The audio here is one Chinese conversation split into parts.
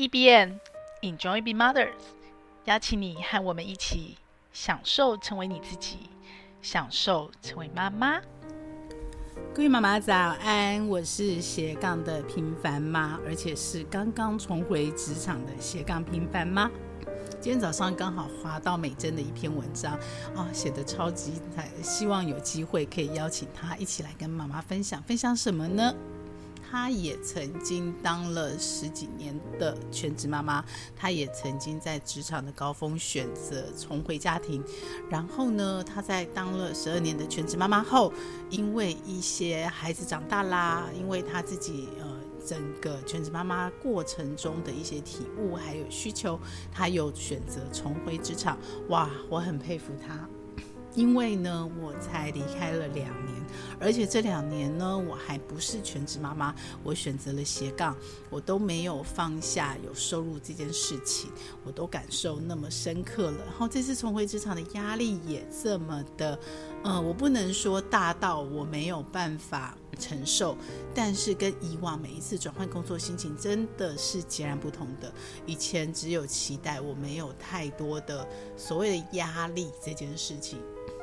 E B N Enjoy Be Mothers，邀请你和我们一起享受成为你自己，享受成为妈妈。各位妈妈早安，我是斜杠的平凡妈，而且是刚刚重回职场的斜杠平凡妈。今天早上刚好滑到美珍的一篇文章啊，写得超级精彩，希望有机会可以邀请她一起来跟妈妈分享。分享什么呢？她也曾经当了十几年的全职妈妈，她也曾经在职场的高峰选择重回家庭。然后呢，她在当了十二年的全职妈妈后，因为一些孩子长大啦，因为她自己呃整个全职妈妈过程中的一些体悟还有需求，她又选择重回职场。哇，我很佩服她。因为呢，我才离开了两年，而且这两年呢，我还不是全职妈妈，我选择了斜杠，我都没有放下有收入这件事情，我都感受那么深刻了。然后这次重回职场的压力也这么的，呃，我不能说大到我没有办法承受，但是跟以往每一次转换工作心情真的是截然不同的。以前只有期待，我没有太多的所谓的压力这件事情。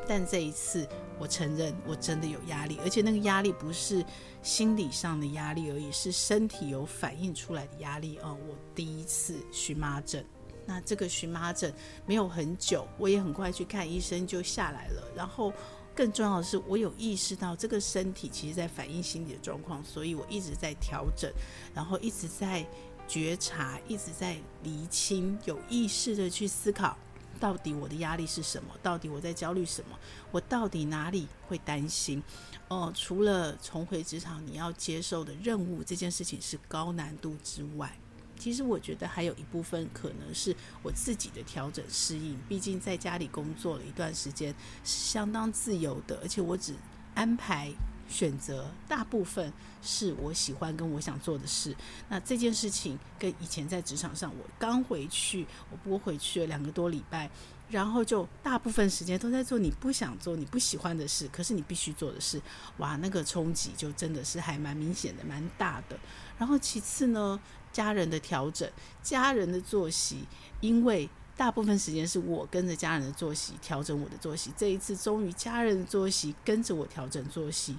但这一次，我承认我真的有压力，而且那个压力不是心理上的压力而已，是身体有反映出来的压力。哦，我第一次荨麻疹，那这个荨麻疹没有很久，我也很快去看医生就下来了。然后更重要的是，我有意识到这个身体其实在反映心理的状况，所以我一直在调整，然后一直在觉察，一直在厘清，有意识的去思考。到底我的压力是什么？到底我在焦虑什么？我到底哪里会担心？哦、除了重回职场你要接受的任务这件事情是高难度之外，其实我觉得还有一部分可能是我自己的调整适应。毕竟在家里工作了一段时间，是相当自由的，而且我只安排。选择大部分是我喜欢跟我想做的事。那这件事情跟以前在职场上，我刚回去，我不过回去了两个多礼拜，然后就大部分时间都在做你不想做、你不喜欢的事，可是你必须做的事。哇，那个冲击就真的是还蛮明显的、蛮大的。然后其次呢，家人的调整、家人的作息，因为。大部分时间是我跟着家人的作息调整我的作息，这一次终于家人的作息跟着我调整作息。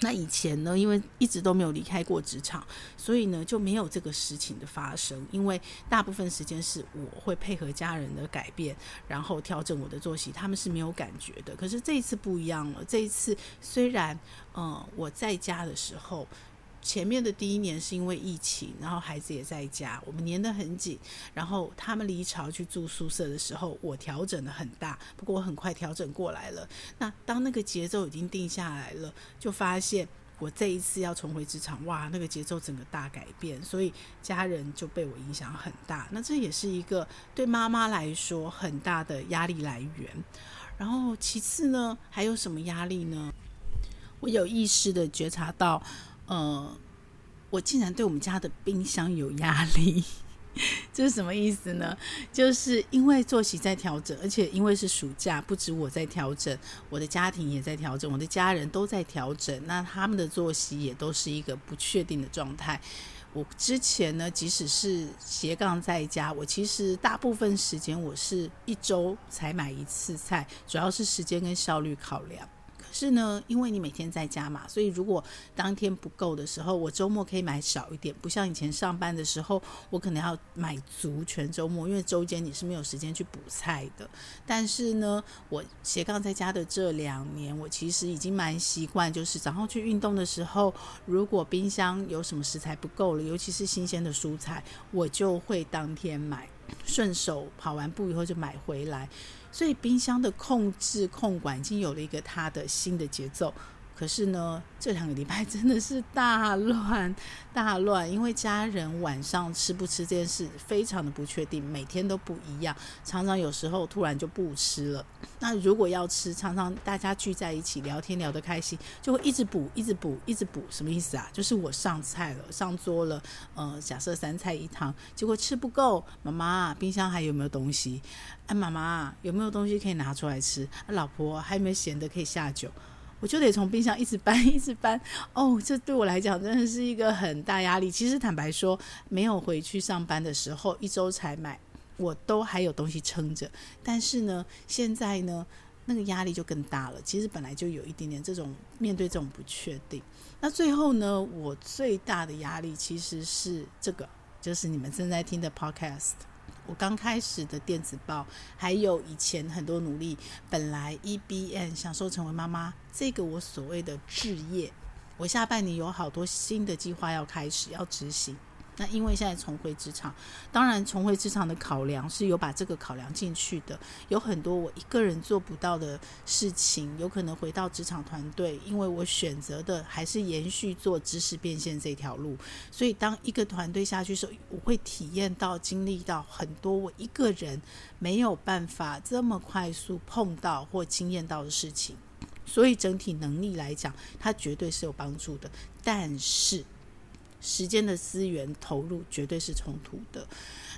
那以前呢，因为一直都没有离开过职场，所以呢就没有这个事情的发生。因为大部分时间是我会配合家人的改变，然后调整我的作息，他们是没有感觉的。可是这一次不一样了，这一次虽然嗯我在家的时候。前面的第一年是因为疫情，然后孩子也在家，我们黏得很紧。然后他们离巢去住宿舍的时候，我调整得很大，不过我很快调整过来了。那当那个节奏已经定下来了，就发现我这一次要重回职场，哇，那个节奏整个大改变，所以家人就被我影响很大。那这也是一个对妈妈来说很大的压力来源。然后其次呢，还有什么压力呢？我有意识地觉察到。呃，我竟然对我们家的冰箱有压力，这是什么意思呢？就是因为作息在调整，而且因为是暑假，不止我在调整，我的家庭也在调整，我的家人都在调整，那他们的作息也都是一个不确定的状态。我之前呢，即使是斜杠在家，我其实大部分时间我是一周才买一次菜，主要是时间跟效率考量。是呢，因为你每天在家嘛，所以如果当天不够的时候，我周末可以买少一点。不像以前上班的时候，我可能要买足全周末，因为周间你是没有时间去补菜的。但是呢，我斜杠在家的这两年，我其实已经蛮习惯，就是早上去运动的时候，如果冰箱有什么食材不够了，尤其是新鲜的蔬菜，我就会当天买，顺手跑完步以后就买回来。所以冰箱的控制控管已经有了一个它的新的节奏。可是呢，这两个礼拜 真的是大乱大乱，因为家人晚上吃不吃这件事非常的不确定，每天都不一样，常常有时候突然就不吃了。那如果要吃，常常大家聚在一起聊天聊得开心，就会一直补，一直补，一直补。什么意思啊？就是我上菜了，上桌了，呃，假设三菜一汤，结果吃不够，妈妈冰箱还有没有东西？哎，妈妈有没有东西可以拿出来吃？啊，老婆还有没有咸的可以下酒？我就得从冰箱一直搬，一直搬。哦，这对我来讲真的是一个很大压力。其实坦白说，没有回去上班的时候，一周才买，我都还有东西撑着。但是呢，现在呢，那个压力就更大了。其实本来就有一点点这种面对这种不确定。那最后呢，我最大的压力其实是这个，就是你们正在听的 Podcast。我刚开始的电子报，还有以前很多努力，本来 EBN 享受成为妈妈，这个我所谓的置业，我下半年有好多新的计划要开始要执行。那因为现在重回职场，当然重回职场的考量是有把这个考量进去的，有很多我一个人做不到的事情，有可能回到职场团队，因为我选择的还是延续做知识变现这条路，所以当一个团队下去的时候，我会体验到、经历到很多我一个人没有办法这么快速碰到或经验到的事情，所以整体能力来讲，它绝对是有帮助的，但是。时间的资源投入绝对是冲突的。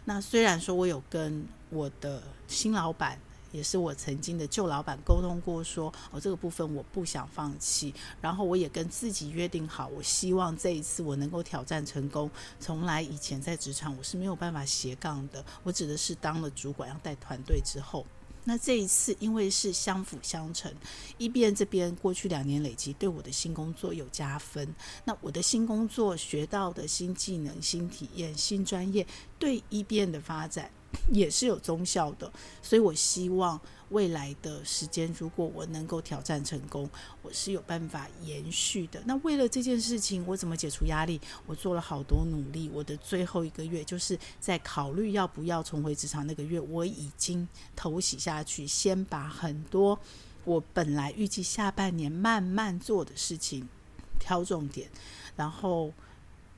那虽然说我有跟我的新老板，也是我曾经的旧老板沟通过说，哦这个部分我不想放弃。然后我也跟自己约定好，我希望这一次我能够挑战成功。从来以前在职场我是没有办法斜杠的，我指的是当了主管要带团队之后。那这一次，因为是相辅相成一辩这边过去两年累积对我的新工作有加分。那我的新工作学到的新技能、新体验、新专业，对一辩的发展。也是有综效的，所以我希望未来的时间，如果我能够挑战成功，我是有办法延续的。那为了这件事情，我怎么解除压力？我做了好多努力。我的最后一个月，就是在考虑要不要重回职场那个月，我已经头洗下去，先把很多我本来预计下半年慢慢做的事情挑重点，然后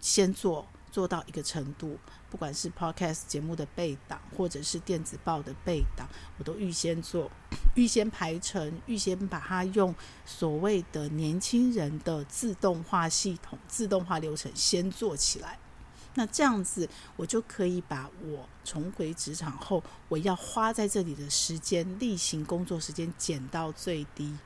先做。做到一个程度，不管是 Podcast 节目的备档，或者是电子报的备档，我都预先做，预先排程，预先把它用所谓的年轻人的自动化系统、自动化流程先做起来。那这样子，我就可以把我重回职场后我要花在这里的时间、例行工作时间减到最低。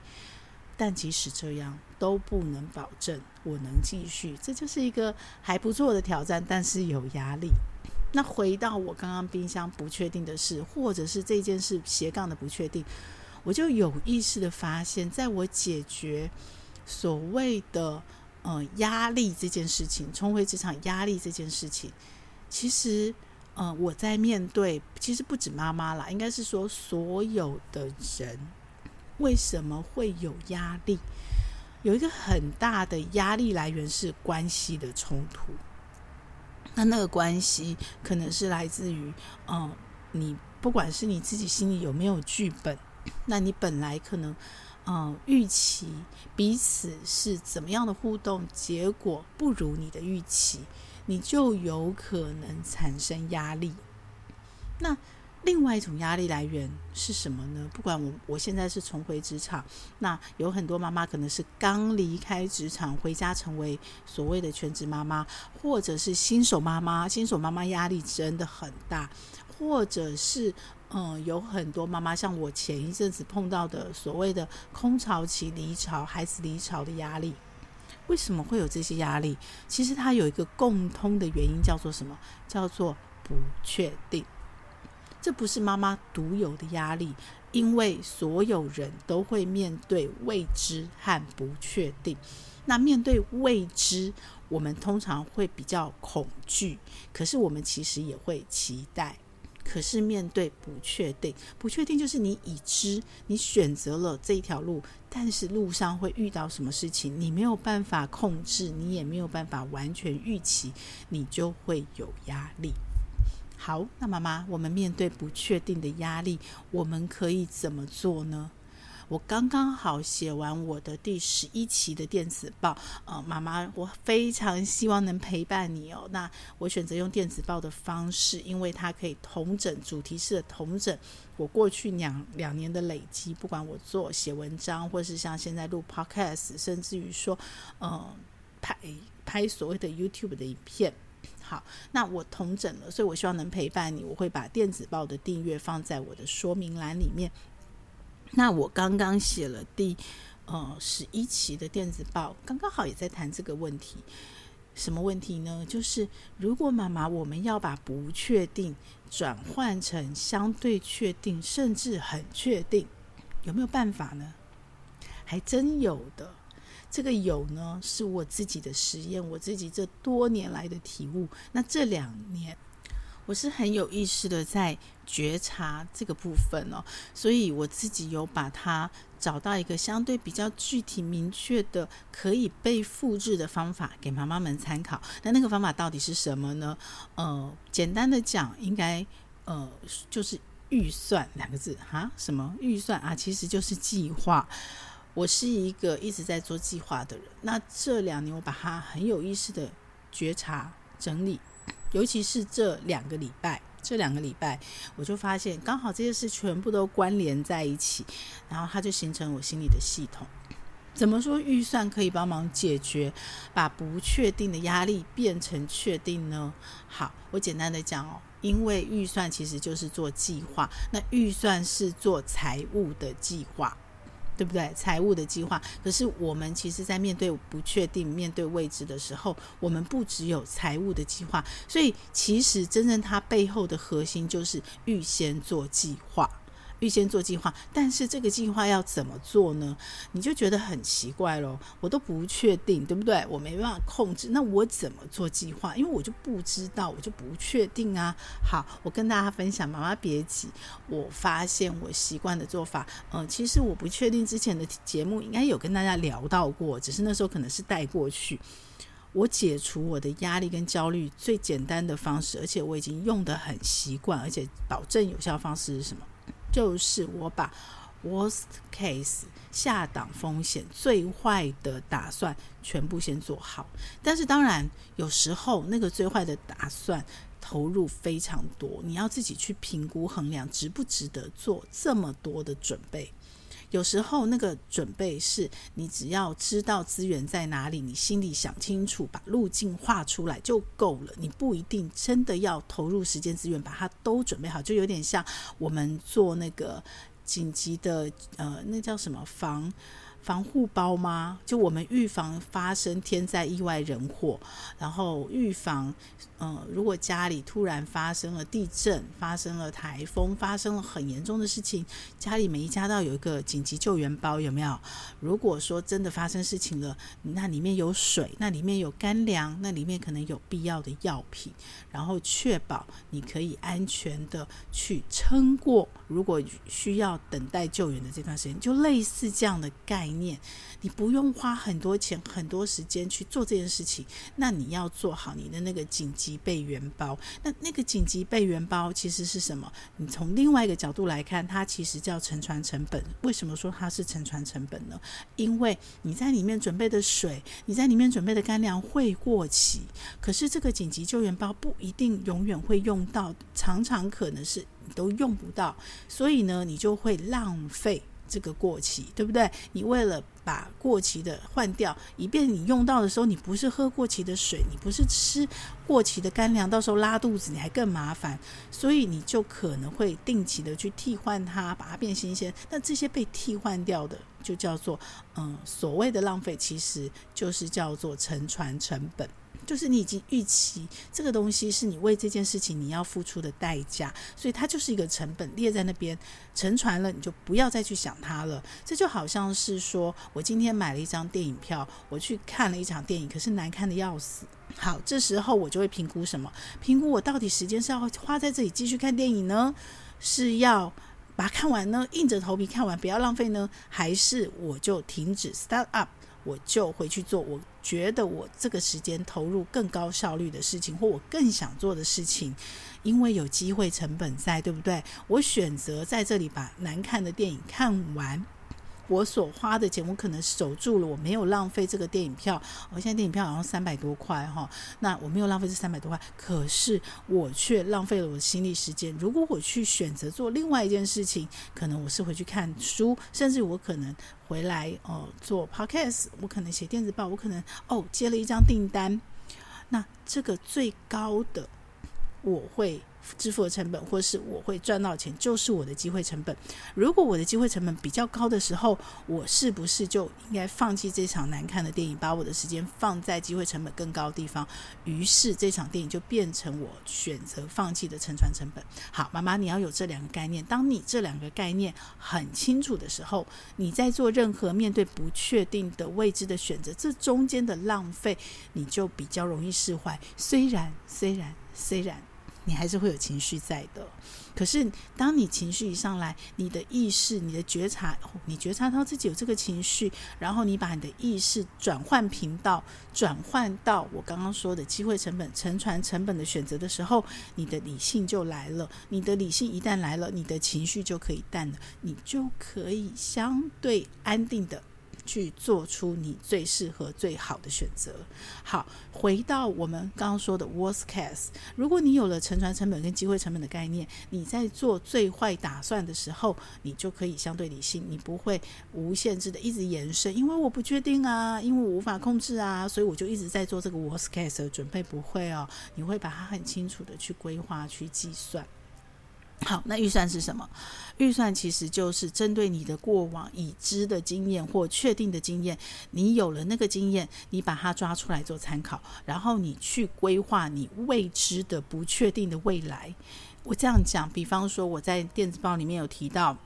但即使这样，都不能保证我能继续，这就是一个还不错的挑战，但是有压力。那回到我刚刚冰箱不确定的事，或者是这件事斜杠的不确定，我就有意识的发现，在我解决所谓的呃压力这件事情，重回职场压力这件事情，其实呃我在面对，其实不止妈妈啦，应该是说所有的人。为什么会有压力？有一个很大的压力来源是关系的冲突。那那个关系可能是来自于，嗯，你不管是你自己心里有没有剧本，那你本来可能，嗯，预期彼此是怎么样的互动，结果不如你的预期，你就有可能产生压力。那。另外一种压力来源是什么呢？不管我我现在是重回职场，那有很多妈妈可能是刚离开职场回家成为所谓的全职妈妈，或者是新手妈妈，新手妈妈压力真的很大，或者是嗯，有很多妈妈像我前一阵子碰到的所谓的空巢期离巢，孩子离巢的压力。为什么会有这些压力？其实它有一个共通的原因，叫做什么？叫做不确定。这不是妈妈独有的压力，因为所有人都会面对未知和不确定。那面对未知，我们通常会比较恐惧，可是我们其实也会期待。可是面对不确定，不确定就是你已知，你选择了这条路，但是路上会遇到什么事情，你没有办法控制，你也没有办法完全预期，你就会有压力。好，那妈妈，我们面对不确定的压力，我们可以怎么做呢？我刚刚好写完我的第十一期的电子报，呃，妈妈，我非常希望能陪伴你哦。那我选择用电子报的方式，因为它可以同整主题式的同整我过去两两年的累积，不管我做写文章，或是像现在录 Podcast，甚至于说，呃，拍拍所谓的 YouTube 的影片。好，那我同诊了，所以我希望能陪伴你。我会把电子报的订阅放在我的说明栏里面。那我刚刚写了第呃十一期的电子报，刚刚好也在谈这个问题。什么问题呢？就是如果妈妈我们要把不确定转换成相对确定，甚至很确定，有没有办法呢？还真有的。这个有呢，是我自己的实验，我自己这多年来的体悟。那这两年，我是很有意识的在觉察这个部分哦，所以我自己有把它找到一个相对比较具体、明确的可以被复制的方法给妈妈们参考。那那个方法到底是什么呢？呃，简单的讲，应该呃就是预算两个字哈，什么预算啊？其实就是计划。我是一个一直在做计划的人，那这两年我把它很有意识的觉察整理，尤其是这两个礼拜，这两个礼拜我就发现刚好这些事全部都关联在一起，然后它就形成我心里的系统。怎么说预算可以帮忙解决，把不确定的压力变成确定呢？好，我简单的讲哦，因为预算其实就是做计划，那预算是做财务的计划。对不对？财务的计划，可是我们其实，在面对不确定、面对未知的时候，我们不只有财务的计划，所以其实真正它背后的核心就是预先做计划。预先做计划，但是这个计划要怎么做呢？你就觉得很奇怪咯，我都不确定，对不对？我没办法控制，那我怎么做计划？因为我就不知道，我就不确定啊。好，我跟大家分享，妈妈别急。我发现我习惯的做法，嗯、呃，其实我不确定之前的节目应该有跟大家聊到过，只是那时候可能是带过去。我解除我的压力跟焦虑最简单的方式，而且我已经用得很习惯，而且保证有效方式是什么？就是我把 worst case 下档风险最坏的打算全部先做好，但是当然有时候那个最坏的打算投入非常多，你要自己去评估衡量值不值得做这么多的准备。有时候那个准备是你只要知道资源在哪里，你心里想清楚，把路径画出来就够了。你不一定真的要投入时间资源把它都准备好，就有点像我们做那个紧急的呃，那叫什么防。防护包吗？就我们预防发生天灾意外人祸，然后预防，呃，如果家里突然发生了地震、发生了台风、发生了很严重的事情，家里每一家到有一个紧急救援包，有没有？如果说真的发生事情了，那里面有水，那里面有干粮，那里面可能有必要的药品，然后确保你可以安全的去撑过，如果需要等待救援的这段时间，就类似这样的概念。你不用花很多钱、很多时间去做这件事情。那你要做好你的那个紧急备援包。那那个紧急备援包其实是什么？你从另外一个角度来看，它其实叫沉船成本。为什么说它是沉船成本呢？因为你在里面准备的水，你在里面准备的干粮会过期，可是这个紧急救援包不一定永远会用到，常常可能是你都用不到，所以呢，你就会浪费。这个过期，对不对？你为了把过期的换掉，以便你用到的时候，你不是喝过期的水，你不是吃过期的干粮，到时候拉肚子你还更麻烦。所以你就可能会定期的去替换它，把它变新鲜。那这些被替换掉的，就叫做嗯，所谓的浪费，其实就是叫做沉船成本。就是你已经预期这个东西是你为这件事情你要付出的代价，所以它就是一个成本列在那边，沉船了，你就不要再去想它了。这就好像是说我今天买了一张电影票，我去看了一场电影，可是难看的要死。好，这时候我就会评估什么？评估我到底时间是要花在这里继续看电影呢，是要把它看完呢，硬着头皮看完不要浪费呢，还是我就停止 start up？我就回去做，我觉得我这个时间投入更高效率的事情，或我更想做的事情，因为有机会成本在，对不对？我选择在这里把难看的电影看完。我所花的钱，我可能守住了，我没有浪费这个电影票。我现在电影票好像三百多块哈，那我没有浪费这三百多块，可是我却浪费了我的心力时间。如果我去选择做另外一件事情，可能我是回去看书，甚至我可能回来哦、做 podcast，我可能写电子报，我可能哦接了一张订单。那这个最高的。我会支付的成本，或是我会赚到钱，就是我的机会成本。如果我的机会成本比较高的时候，我是不是就应该放弃这场难看的电影，把我的时间放在机会成本更高的地方？于是这场电影就变成我选择放弃的沉船成本。好，妈妈，你要有这两个概念。当你这两个概念很清楚的时候，你在做任何面对不确定的未知的选择，这中间的浪费，你就比较容易释怀。虽然，虽然，虽然。你还是会有情绪在的，可是当你情绪一上来，你的意识、你的觉察，你觉察到自己有这个情绪，然后你把你的意识转换频道，转换到我刚刚说的机会成本、沉船成本的选择的时候，你的理性就来了。你的理性一旦来了，你的情绪就可以淡了，你就可以相对安定的。去做出你最适合、最好的选择。好，回到我们刚刚说的 worst case，如果你有了沉船成本跟机会成本的概念，你在做最坏打算的时候，你就可以相对理性，你不会无限制的一直延伸，因为我不确定啊，因为我无法控制啊，所以我就一直在做这个 worst case 的准备。不会哦，你会把它很清楚的去规划、去计算。好，那预算是什么？预算其实就是针对你的过往已知的经验或确定的经验，你有了那个经验，你把它抓出来做参考，然后你去规划你未知的、不确定的未来。我这样讲，比方说我在电子报里面有提到，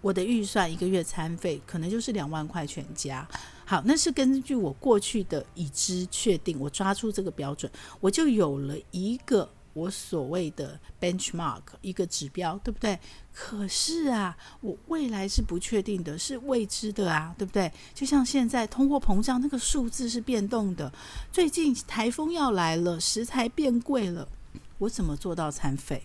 我的预算一个月餐费可能就是两万块全家。好，那是根据我过去的已知确定，我抓出这个标准，我就有了一个。我所谓的 benchmark 一个指标，对不对？可是啊，我未来是不确定的，是未知的啊，对不对？就像现在通货膨胀那个数字是变动的，最近台风要来了，食材变贵了，我怎么做到餐费？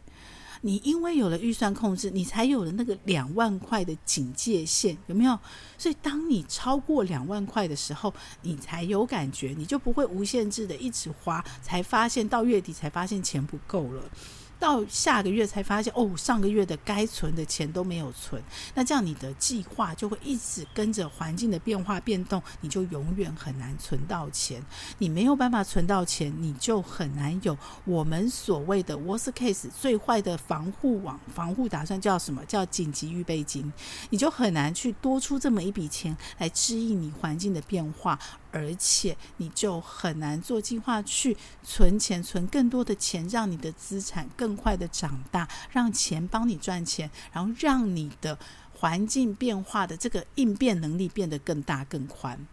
你因为有了预算控制，你才有了那个两万块的警戒线，有没有？所以当你超过两万块的时候，你才有感觉，你就不会无限制的一直花，才发现到月底才发现钱不够了。到下个月才发现，哦，上个月的该存的钱都没有存，那这样你的计划就会一直跟着环境的变化变动，你就永远很难存到钱。你没有办法存到钱，你就很难有我们所谓的 worst case 最坏的防护网、防护打算叫什么？叫紧急预备金。你就很难去多出这么一笔钱来支应你环境的变化。而且你就很难做计划去存钱，存更多的钱，让你的资产更快的长大，让钱帮你赚钱，然后让你的环境变化的这个应变能力变得更大更宽。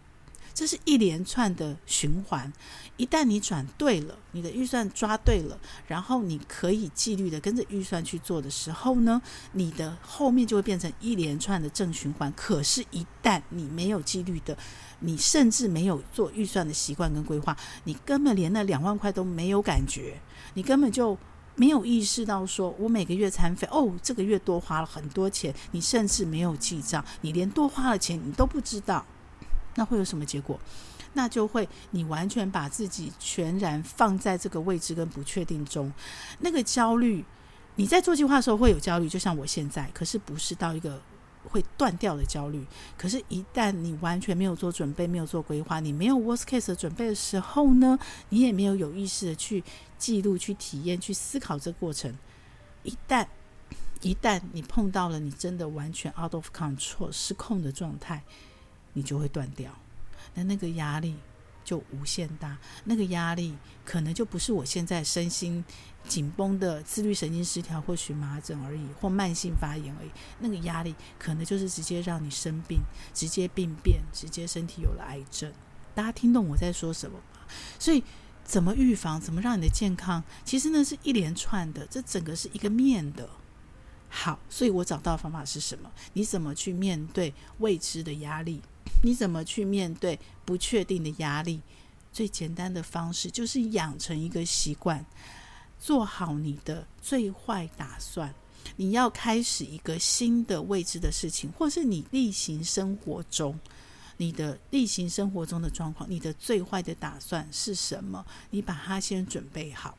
这是一连串的循环，一旦你转对了，你的预算抓对了，然后你可以纪律的跟着预算去做的时候呢，你的后面就会变成一连串的正循环。可是，一旦你没有纪律的，你甚至没有做预算的习惯跟规划，你根本连那两万块都没有感觉，你根本就没有意识到说，我每个月餐费哦，这个月多花了很多钱，你甚至没有记账，你连多花了钱你都不知道。那会有什么结果？那就会你完全把自己全然放在这个未知跟不确定中，那个焦虑，你在做计划的时候会有焦虑，就像我现在，可是不是到一个会断掉的焦虑。可是，一旦你完全没有做准备，没有做规划，你没有 worst case 的准备的时候呢，你也没有有意识的去记录、去体验、去思考这过程。一旦一旦你碰到了你真的完全 out of control 失控的状态。你就会断掉，那那个压力就无限大，那个压力可能就不是我现在身心紧绷的自律神经失调或荨麻疹而已，或慢性发炎而已。那个压力可能就是直接让你生病，直接病变，直接身体有了癌症。大家听懂我在说什么吗？所以怎么预防，怎么让你的健康，其实呢是一连串的，这整个是一个面的。好，所以我找到的方法是什么？你怎么去面对未知的压力？你怎么去面对不确定的压力？最简单的方式就是养成一个习惯，做好你的最坏打算。你要开始一个新的未知的事情，或是你例行生活中，你的例行生活中的状况，你的最坏的打算是什么？你把它先准备好，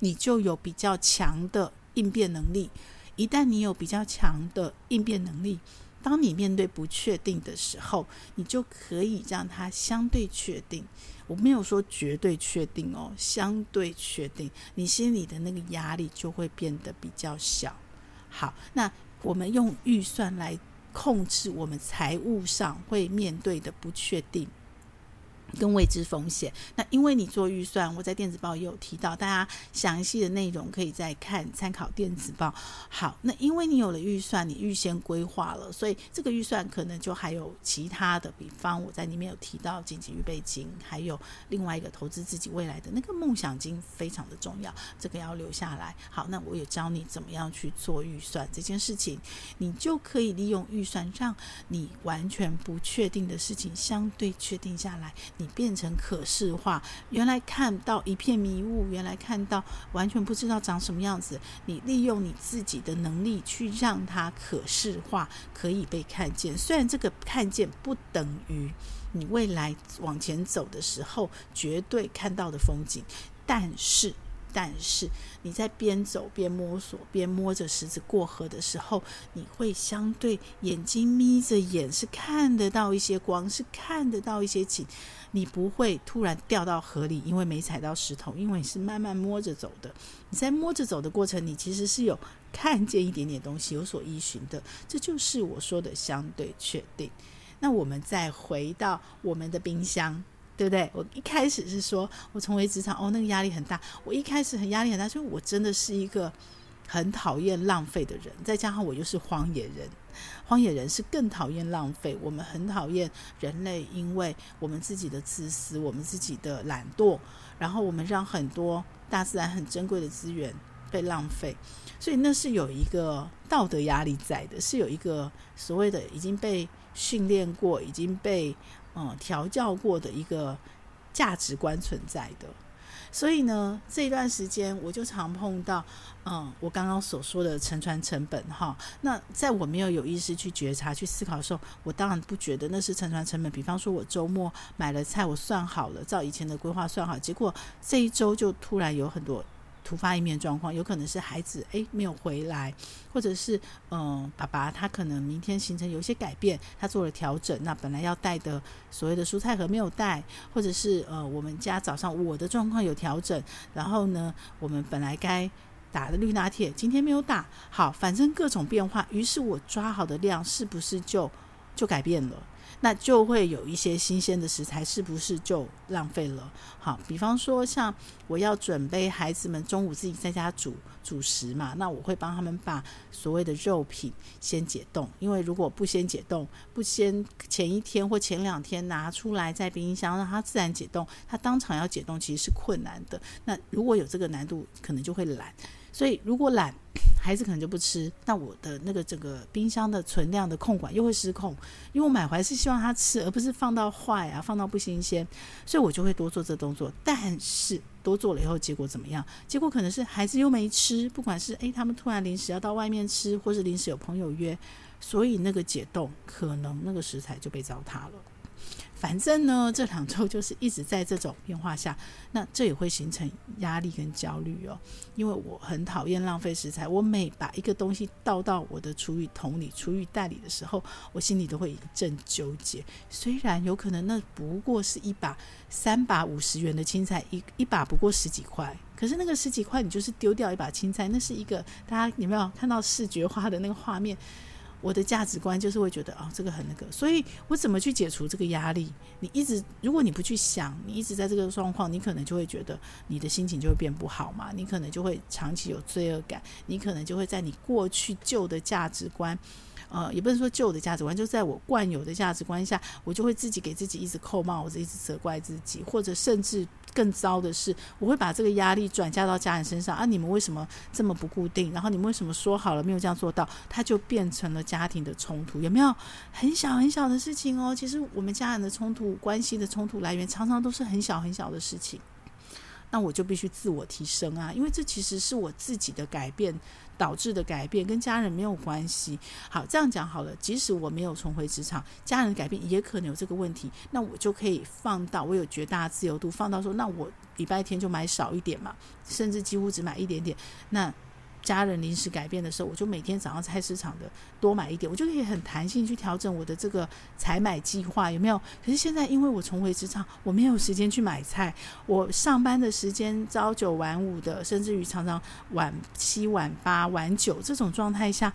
你就有比较强的应变能力。一旦你有比较强的应变能力，当你面对不确定的时候，你就可以让它相对确定。我没有说绝对确定哦，相对确定，你心里的那个压力就会变得比较小。好，那我们用预算来控制我们财务上会面对的不确定。跟未知风险。那因为你做预算，我在电子报也有提到，大家详细的内容可以再看参考电子报。好，那因为你有了预算，你预先规划了，所以这个预算可能就还有其他的，比方我在里面有提到紧急预备金，还有另外一个投资自己未来的那个梦想金，非常的重要，这个要留下来。好，那我也教你怎么样去做预算这件事情，你就可以利用预算，让你完全不确定的事情相对确定下来。你变成可视化，原来看到一片迷雾，原来看到完全不知道长什么样子。你利用你自己的能力去让它可视化，可以被看见。虽然这个看见不等于你未来往前走的时候绝对看到的风景，但是。但是你在边走边摸索，边摸着石子过河的时候，你会相对眼睛眯着眼，是看得到一些光，是看得到一些景。你不会突然掉到河里，因为没踩到石头，因为你是慢慢摸着走的。你在摸着走的过程，你其实是有看见一点点东西，有所依循的。这就是我说的相对确定。那我们再回到我们的冰箱。对不对？我一开始是说，我重回职场，哦，那个压力很大。我一开始很压力很大，所以我真的是一个很讨厌浪费的人。再加上我又是荒野人，荒野人是更讨厌浪费。我们很讨厌人类，因为我们自己的自私，我们自己的懒惰，然后我们让很多大自然很珍贵的资源被浪费。所以那是有一个道德压力在的，是有一个所谓的已经被训练过，已经被。嗯，调教过的一个价值观存在的，所以呢，这一段时间我就常碰到，嗯，我刚刚所说的沉船成本哈。那在我没有有意识去觉察、去思考的时候，我当然不觉得那是沉船成本。比方说，我周末买了菜，我算好了，照以前的规划算好，结果这一周就突然有很多。突发一面状况，有可能是孩子诶没有回来，或者是嗯爸爸他可能明天行程有一些改变，他做了调整，那本来要带的所谓的蔬菜盒没有带，或者是呃我们家早上我的状况有调整，然后呢我们本来该打的绿拿铁今天没有打，好，反正各种变化，于是我抓好的量是不是就就改变了？那就会有一些新鲜的食材，是不是就浪费了？好，比方说像我要准备孩子们中午自己在家煮主食嘛，那我会帮他们把所谓的肉品先解冻，因为如果不先解冻，不先前一天或前两天拿出来在冰箱让它自然解冻，它当场要解冻其实是困难的。那如果有这个难度，可能就会懒。所以如果懒，孩子可能就不吃，那我的那个整个冰箱的存量的控管又会失控，因为我买回来是希望他吃，而不是放到坏啊，放到不新鲜，所以我就会多做这动作。但是多做了以后，结果怎么样？结果可能是孩子又没吃，不管是诶，他们突然临时要到外面吃，或是临时有朋友约，所以那个解冻可能那个食材就被糟蹋了。反正呢，这两周就是一直在这种变化下，那这也会形成压力跟焦虑哦。因为我很讨厌浪费食材，我每把一个东西倒到我的厨余桶里、厨余袋里的时候，我心里都会一阵纠结。虽然有可能那不过是一把三把五十元的青菜，一一把不过十几块，可是那个十几块你就是丢掉一把青菜，那是一个大家有没有看到视觉化的那个画面？我的价值观就是会觉得哦，这个很那个，所以我怎么去解除这个压力？你一直，如果你不去想，你一直在这个状况，你可能就会觉得你的心情就会变不好嘛，你可能就会长期有罪恶感，你可能就会在你过去旧的价值观。呃，也不能说旧的价值观，就在我惯有的价值观下，我就会自己给自己一直扣帽子，一直责怪自己，或者甚至更糟的是，我会把这个压力转嫁到家人身上啊！你们为什么这么不固定？然后你们为什么说好了没有这样做到？它就变成了家庭的冲突，有没有？很小很小的事情哦。其实我们家人的冲突、关系的冲突来源，常常都是很小很小的事情。那我就必须自我提升啊，因为这其实是我自己的改变导致的改变，跟家人没有关系。好，这样讲好了，即使我没有重回职场，家人的改变也可能有这个问题，那我就可以放到我有绝大自由度，放到说，那我礼拜天就买少一点嘛，甚至几乎只买一点点。那家人临时改变的时候，我就每天早上菜市场的多买一点，我就可以很弹性去调整我的这个采买计划，有没有？可是现在因为我重回职场，我没有时间去买菜，我上班的时间朝九晚五的，甚至于常常晚七晚八晚九这种状态下。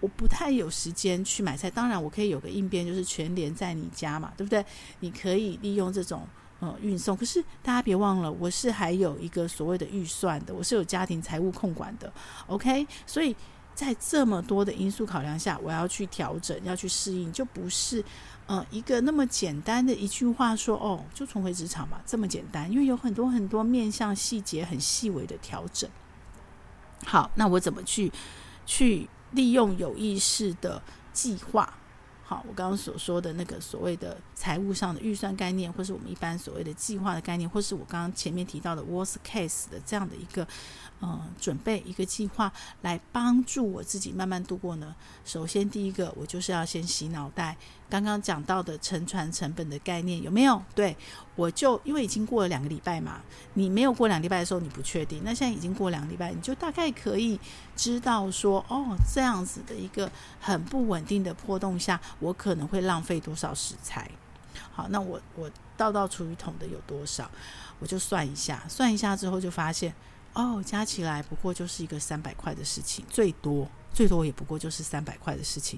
我不太有时间去买菜，当然我可以有个应变，就是全联在你家嘛，对不对？你可以利用这种呃运送，可是大家别忘了，我是还有一个所谓的预算的，我是有家庭财务控管的，OK？所以在这么多的因素考量下，我要去调整，要去适应，就不是呃一个那么简单的一句话说哦，就重回职场吧，这么简单，因为有很多很多面向细节很细微的调整。好，那我怎么去去？利用有意识的计划，好，我刚刚所说的那个所谓的财务上的预算概念，或是我们一般所谓的计划的概念，或是我刚刚前面提到的 worst case 的这样的一个。嗯，准备一个计划来帮助我自己慢慢度过呢。首先，第一个，我就是要先洗脑袋。刚刚讲到的沉船成本的概念有没有？对，我就因为已经过了两个礼拜嘛，你没有过两个礼拜的时候，你不确定。那现在已经过两个礼拜，你就大概可以知道说，哦，这样子的一个很不稳定的波动下，我可能会浪费多少食材。好，那我我倒到厨余桶的有多少，我就算一下，算一下之后就发现。哦，加起来不过就是一个三百块的事情，最多最多也不过就是三百块的事情。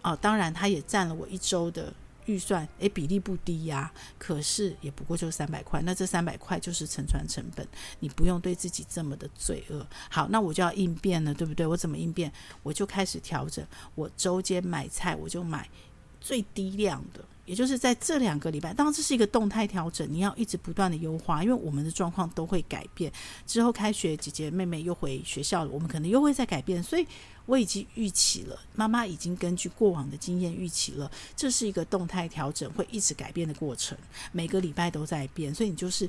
哦，当然它也占了我一周的预算，诶，比例不低呀，可是也不过就三百块，那这三百块就是沉船成本，你不用对自己这么的罪恶。好，那我就要应变了，对不对？我怎么应变？我就开始调整，我周间买菜我就买最低量的。也就是在这两个礼拜，当然这是一个动态调整，你要一直不断的优化，因为我们的状况都会改变。之后开学，姐姐妹妹又回学校了，我们可能又会再改变，所以我已经预期了，妈妈已经根据过往的经验预期了，这是一个动态调整，会一直改变的过程，每个礼拜都在变，所以你就是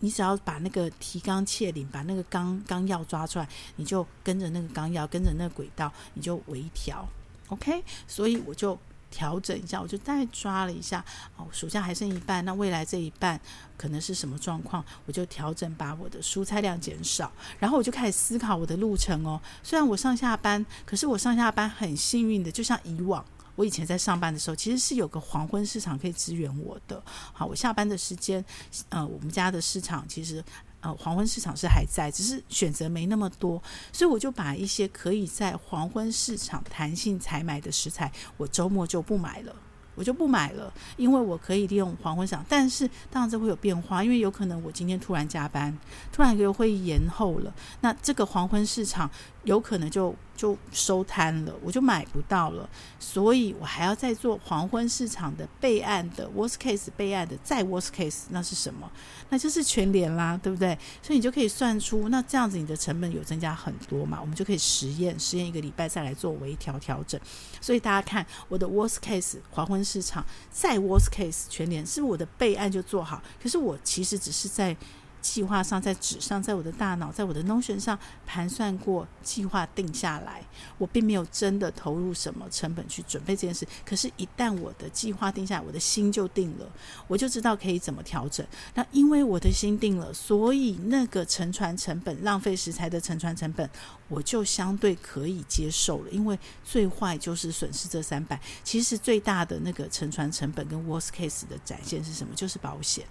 你只要把那个提纲挈领，把那个纲纲要抓出来，你就跟着那个纲要，跟着那个轨道，你就微调，OK，所以我就。调整一下，我就再抓了一下哦，暑假还剩一半，那未来这一半可能是什么状况？我就调整，把我的蔬菜量减少，然后我就开始思考我的路程哦。虽然我上下班，可是我上下班很幸运的，就像以往我以前在上班的时候，其实是有个黄昏市场可以支援我的。好，我下班的时间，呃，我们家的市场其实。呃，黄昏市场是还在，只是选择没那么多，所以我就把一些可以在黄昏市场弹性采买的食材，我周末就不买了。我就不买了，因为我可以利用黄昏市场，但是当然这会有变化，因为有可能我今天突然加班，突然又会延后了，那这个黄昏市场有可能就就收摊了，我就买不到了，所以我还要再做黄昏市场的备案的 worst case 备案的再 worst case，那是什么？那就是全联啦，对不对？所以你就可以算出，那这样子你的成本有增加很多嘛？我们就可以实验实验一个礼拜再来做微调调整。所以大家看我的 worst case 黄昏市场，再 worst case 全联，是不是我的备案就做好？可是我其实只是在。计划上，在纸上，在我的大脑，在我的 Notion 上盘算过，计划定下来。我并没有真的投入什么成本去准备这件事。可是，一旦我的计划定下来，我的心就定了，我就知道可以怎么调整。那因为我的心定了，所以那个沉船成本、浪费食材的沉船成本，我就相对可以接受了。因为最坏就是损失这三百，其实最大的那个沉船成本跟 Worst Case 的展现是什么？就是保险，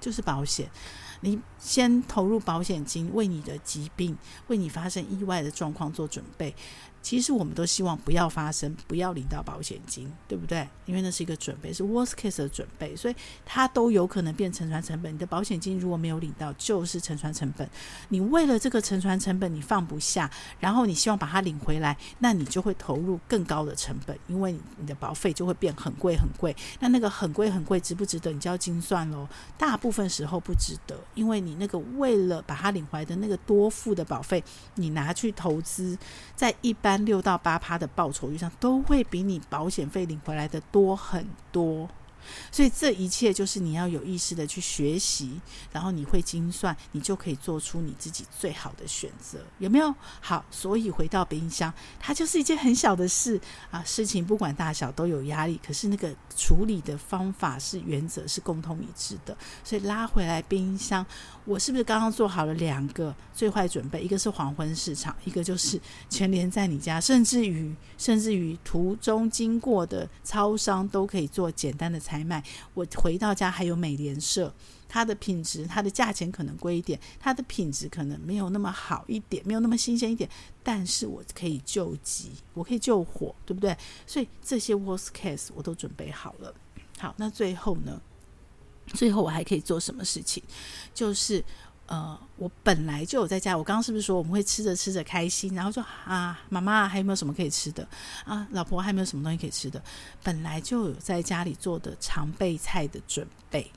就是保险。你先投入保险金，为你的疾病、为你发生意外的状况做准备。其实我们都希望不要发生，不要领到保险金，对不对？因为那是一个准备，是 worst case 的准备，所以它都有可能变沉船成本。你的保险金如果没有领到，就是沉船成本。你为了这个沉船成本，你放不下，然后你希望把它领回来，那你就会投入更高的成本，因为你的保费就会变很贵很贵。那那个很贵很贵，值不值得？你就要精算喽。大部分时候不值得，因为你那个为了把它领回来的那个多付的保费，你拿去投资，在一般。六到八趴的报酬率上，都会比你保险费领回来的多很多。所以这一切就是你要有意识的去学习，然后你会精算，你就可以做出你自己最好的选择，有没有？好，所以回到冰箱，它就是一件很小的事啊，事情不管大小都有压力，可是那个处理的方法是原则是共通一致的。所以拉回来冰箱，我是不是刚刚做好了两个最坏准备？一个是黄昏市场，一个就是全联在你家，甚至于甚至于途中经过的超商都可以做简单的采买。我回到家还有美联社，它的品质、它的价钱可能贵一点，它的品质可能没有那么好一点，没有那么新鲜一点，但是我可以救急，我可以救火，对不对？所以这些 worst case 我都准备好了。好，那最后呢？最后我还可以做什么事情？就是呃，我本来就有在家。我刚刚是不是说我们会吃着吃着开心，然后说啊，妈妈还有没有什么可以吃的啊？老婆还有没有什么东西可以吃的？本来就有在家里做的常备菜的准备，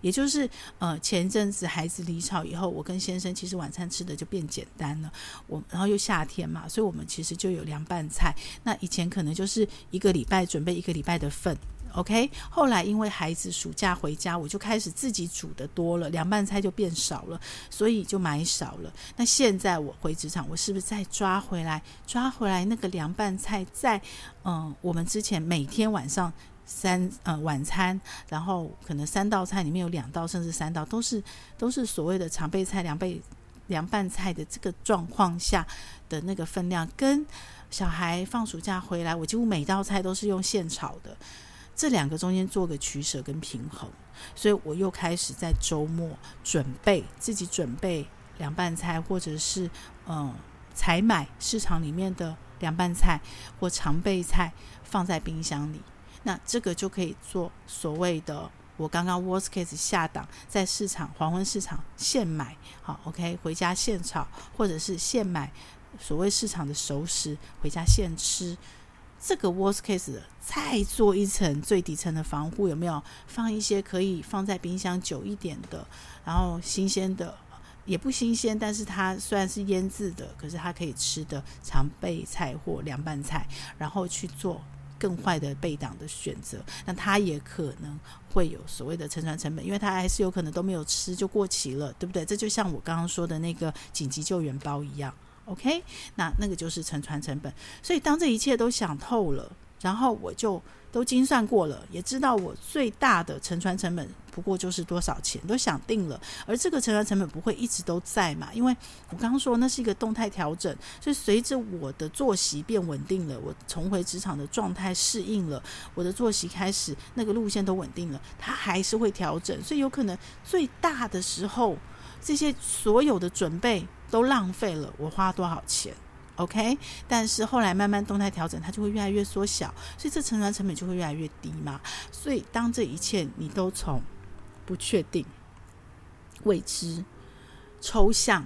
也就是呃，前阵子孩子离巢以后，我跟先生其实晚餐吃的就变简单了。我然后又夏天嘛，所以我们其实就有凉拌菜。那以前可能就是一个礼拜准备一个礼拜的份。OK，后来因为孩子暑假回家，我就开始自己煮的多了，凉拌菜就变少了，所以就买少了。那现在我回职场，我是不是再抓回来？抓回来那个凉拌菜在，嗯，我们之前每天晚上三呃晚餐，然后可能三道菜里面有两道甚至三道都是都是所谓的常备菜凉备凉拌菜的这个状况下的那个分量，跟小孩放暑假回来，我几乎每道菜都是用现炒的。这两个中间做个取舍跟平衡，所以我又开始在周末准备自己准备凉拌菜，或者是嗯采买市场里面的凉拌菜或常备菜放在冰箱里。那这个就可以做所谓的我刚刚 worst case 下档在市场黄昏市场现买，好 OK 回家现炒，或者是现买所谓市场的熟食回家现吃。这个 worst case 再做一层最底层的防护，有没有放一些可以放在冰箱久一点的，然后新鲜的也不新鲜，但是它虽然是腌制的，可是它可以吃的常备菜或凉拌菜，然后去做更坏的备档的选择，那它也可能会有所谓的沉船成本，因为它还是有可能都没有吃就过期了，对不对？这就像我刚刚说的那个紧急救援包一样。OK，那那个就是沉船成本。所以当这一切都想透了，然后我就都精算过了，也知道我最大的沉船成本不过就是多少钱，都想定了。而这个沉船成本不会一直都在嘛？因为我刚刚说那是一个动态调整，所以随着我的作息变稳定了，我重回职场的状态适应了，我的作息开始那个路线都稳定了，它还是会调整。所以有可能最大的时候，这些所有的准备。都浪费了，我花多少钱？OK，但是后来慢慢动态调整，它就会越来越缩小，所以这沉船成本就会越来越低嘛。所以当这一切你都从不确定、未知、抽象，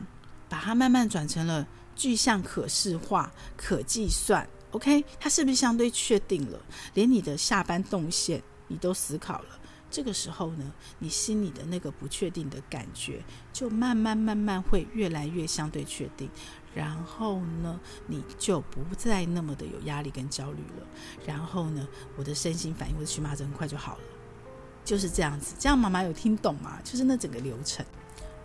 把它慢慢转成了具象、可视化、可计算，OK，它是不是相对确定了？连你的下班动线你都思考了。这个时候呢，你心里的那个不确定的感觉，就慢慢慢慢会越来越相对确定，然后呢，你就不再那么的有压力跟焦虑了。然后呢，我的身心反应，我的荨麻疹很快就好了，就是这样子。这样妈妈有听懂吗？就是那整个流程。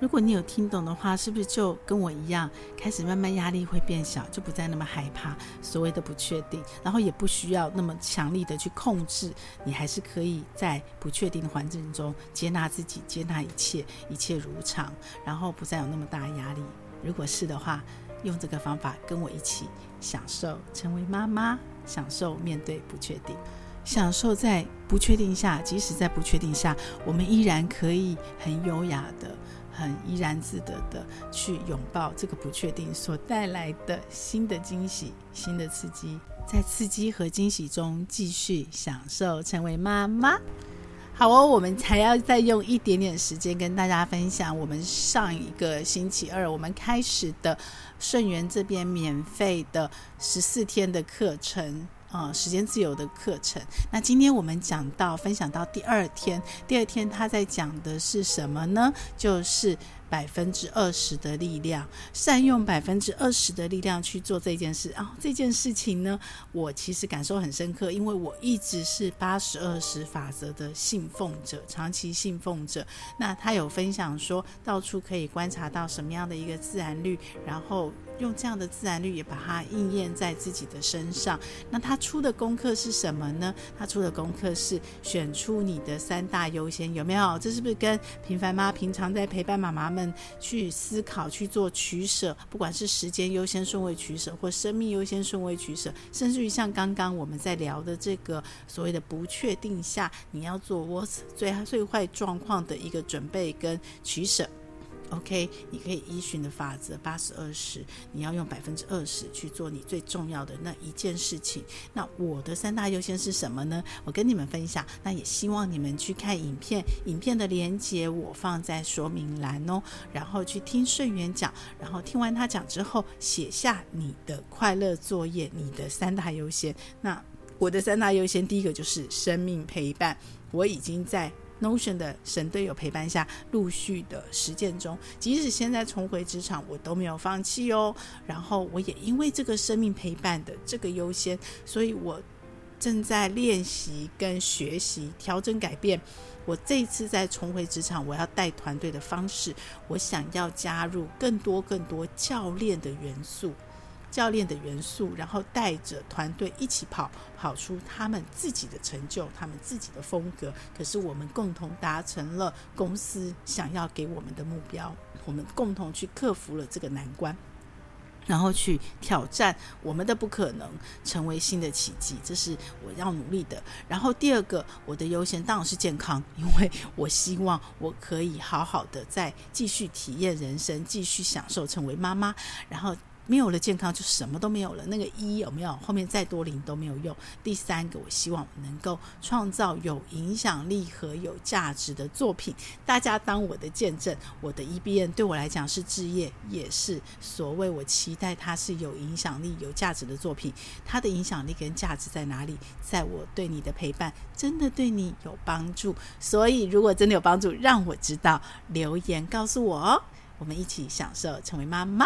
如果你有听懂的话，是不是就跟我一样，开始慢慢压力会变小，就不再那么害怕所谓的不确定，然后也不需要那么强力的去控制，你还是可以在不确定的环境中接纳自己，接纳一切，一切如常，然后不再有那么大压力。如果是的话，用这个方法跟我一起享受成为妈妈，享受面对不确定，享受在不确定下，即使在不确定下，我们依然可以很优雅的。很怡然自得的去拥抱这个不确定所带来的新的惊喜、新的刺激，在刺激和惊喜中继续享受成为妈妈。好哦，我们还要再用一点点时间跟大家分享我们上一个星期二我们开始的顺源这边免费的十四天的课程。啊、时间自由的课程。那今天我们讲到分享到第二天，第二天他在讲的是什么呢？就是。百分之二十的力量，善用百分之二十的力量去做这件事啊、哦！这件事情呢，我其实感受很深刻，因为我一直是八十二十法则的信奉者，长期信奉者。那他有分享说，到处可以观察到什么样的一个自然律，然后用这样的自然律也把它应验在自己的身上。那他出的功课是什么呢？他出的功课是选出你的三大优先，有没有？这是不是跟平凡妈平常在陪伴妈妈们？去思考、去做取舍，不管是时间优先顺位取舍，或生命优先顺位取舍，甚至于像刚刚我们在聊的这个所谓的不确定下，你要做 worst 最最坏状况的一个准备跟取舍。OK，你可以依循的法则八十二十，你要用百分之二十去做你最重要的那一件事情。那我的三大优先是什么呢？我跟你们分享。那也希望你们去看影片，影片的连接我放在说明栏哦。然后去听顺源讲，然后听完他讲之后，写下你的快乐作业，你的三大优先。那我的三大优先，第一个就是生命陪伴，我已经在。Notion 的神队友陪伴下，陆续的实践中，即使现在重回职场，我都没有放弃哦。然后，我也因为这个生命陪伴的这个优先，所以我正在练习跟学习调整改变。我这次在重回职场，我要带团队的方式，我想要加入更多更多教练的元素。教练的元素，然后带着团队一起跑，跑出他们自己的成就，他们自己的风格。可是我们共同达成了公司想要给我们的目标，我们共同去克服了这个难关，然后去挑战我们的不可能，成为新的奇迹。这是我要努力的。然后第二个，我的优先当然是健康，因为我希望我可以好好的再继续体验人生，继续享受成为妈妈，然后。没有了健康，就什么都没有了。那个一有没有？后面再多零都没有用。第三个，我希望我能够创造有影响力和有价值的作品。大家当我的见证，我的 E B N 对我来讲是置业，也是所谓我期待它是有影响力、有价值的作品。它的影响力跟价值在哪里？在我对你的陪伴，真的对你有帮助。所以，如果真的有帮助，让我知道，留言告诉我哦。我们一起享受成为妈妈。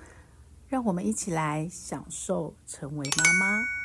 让我们一起来享受成为妈妈。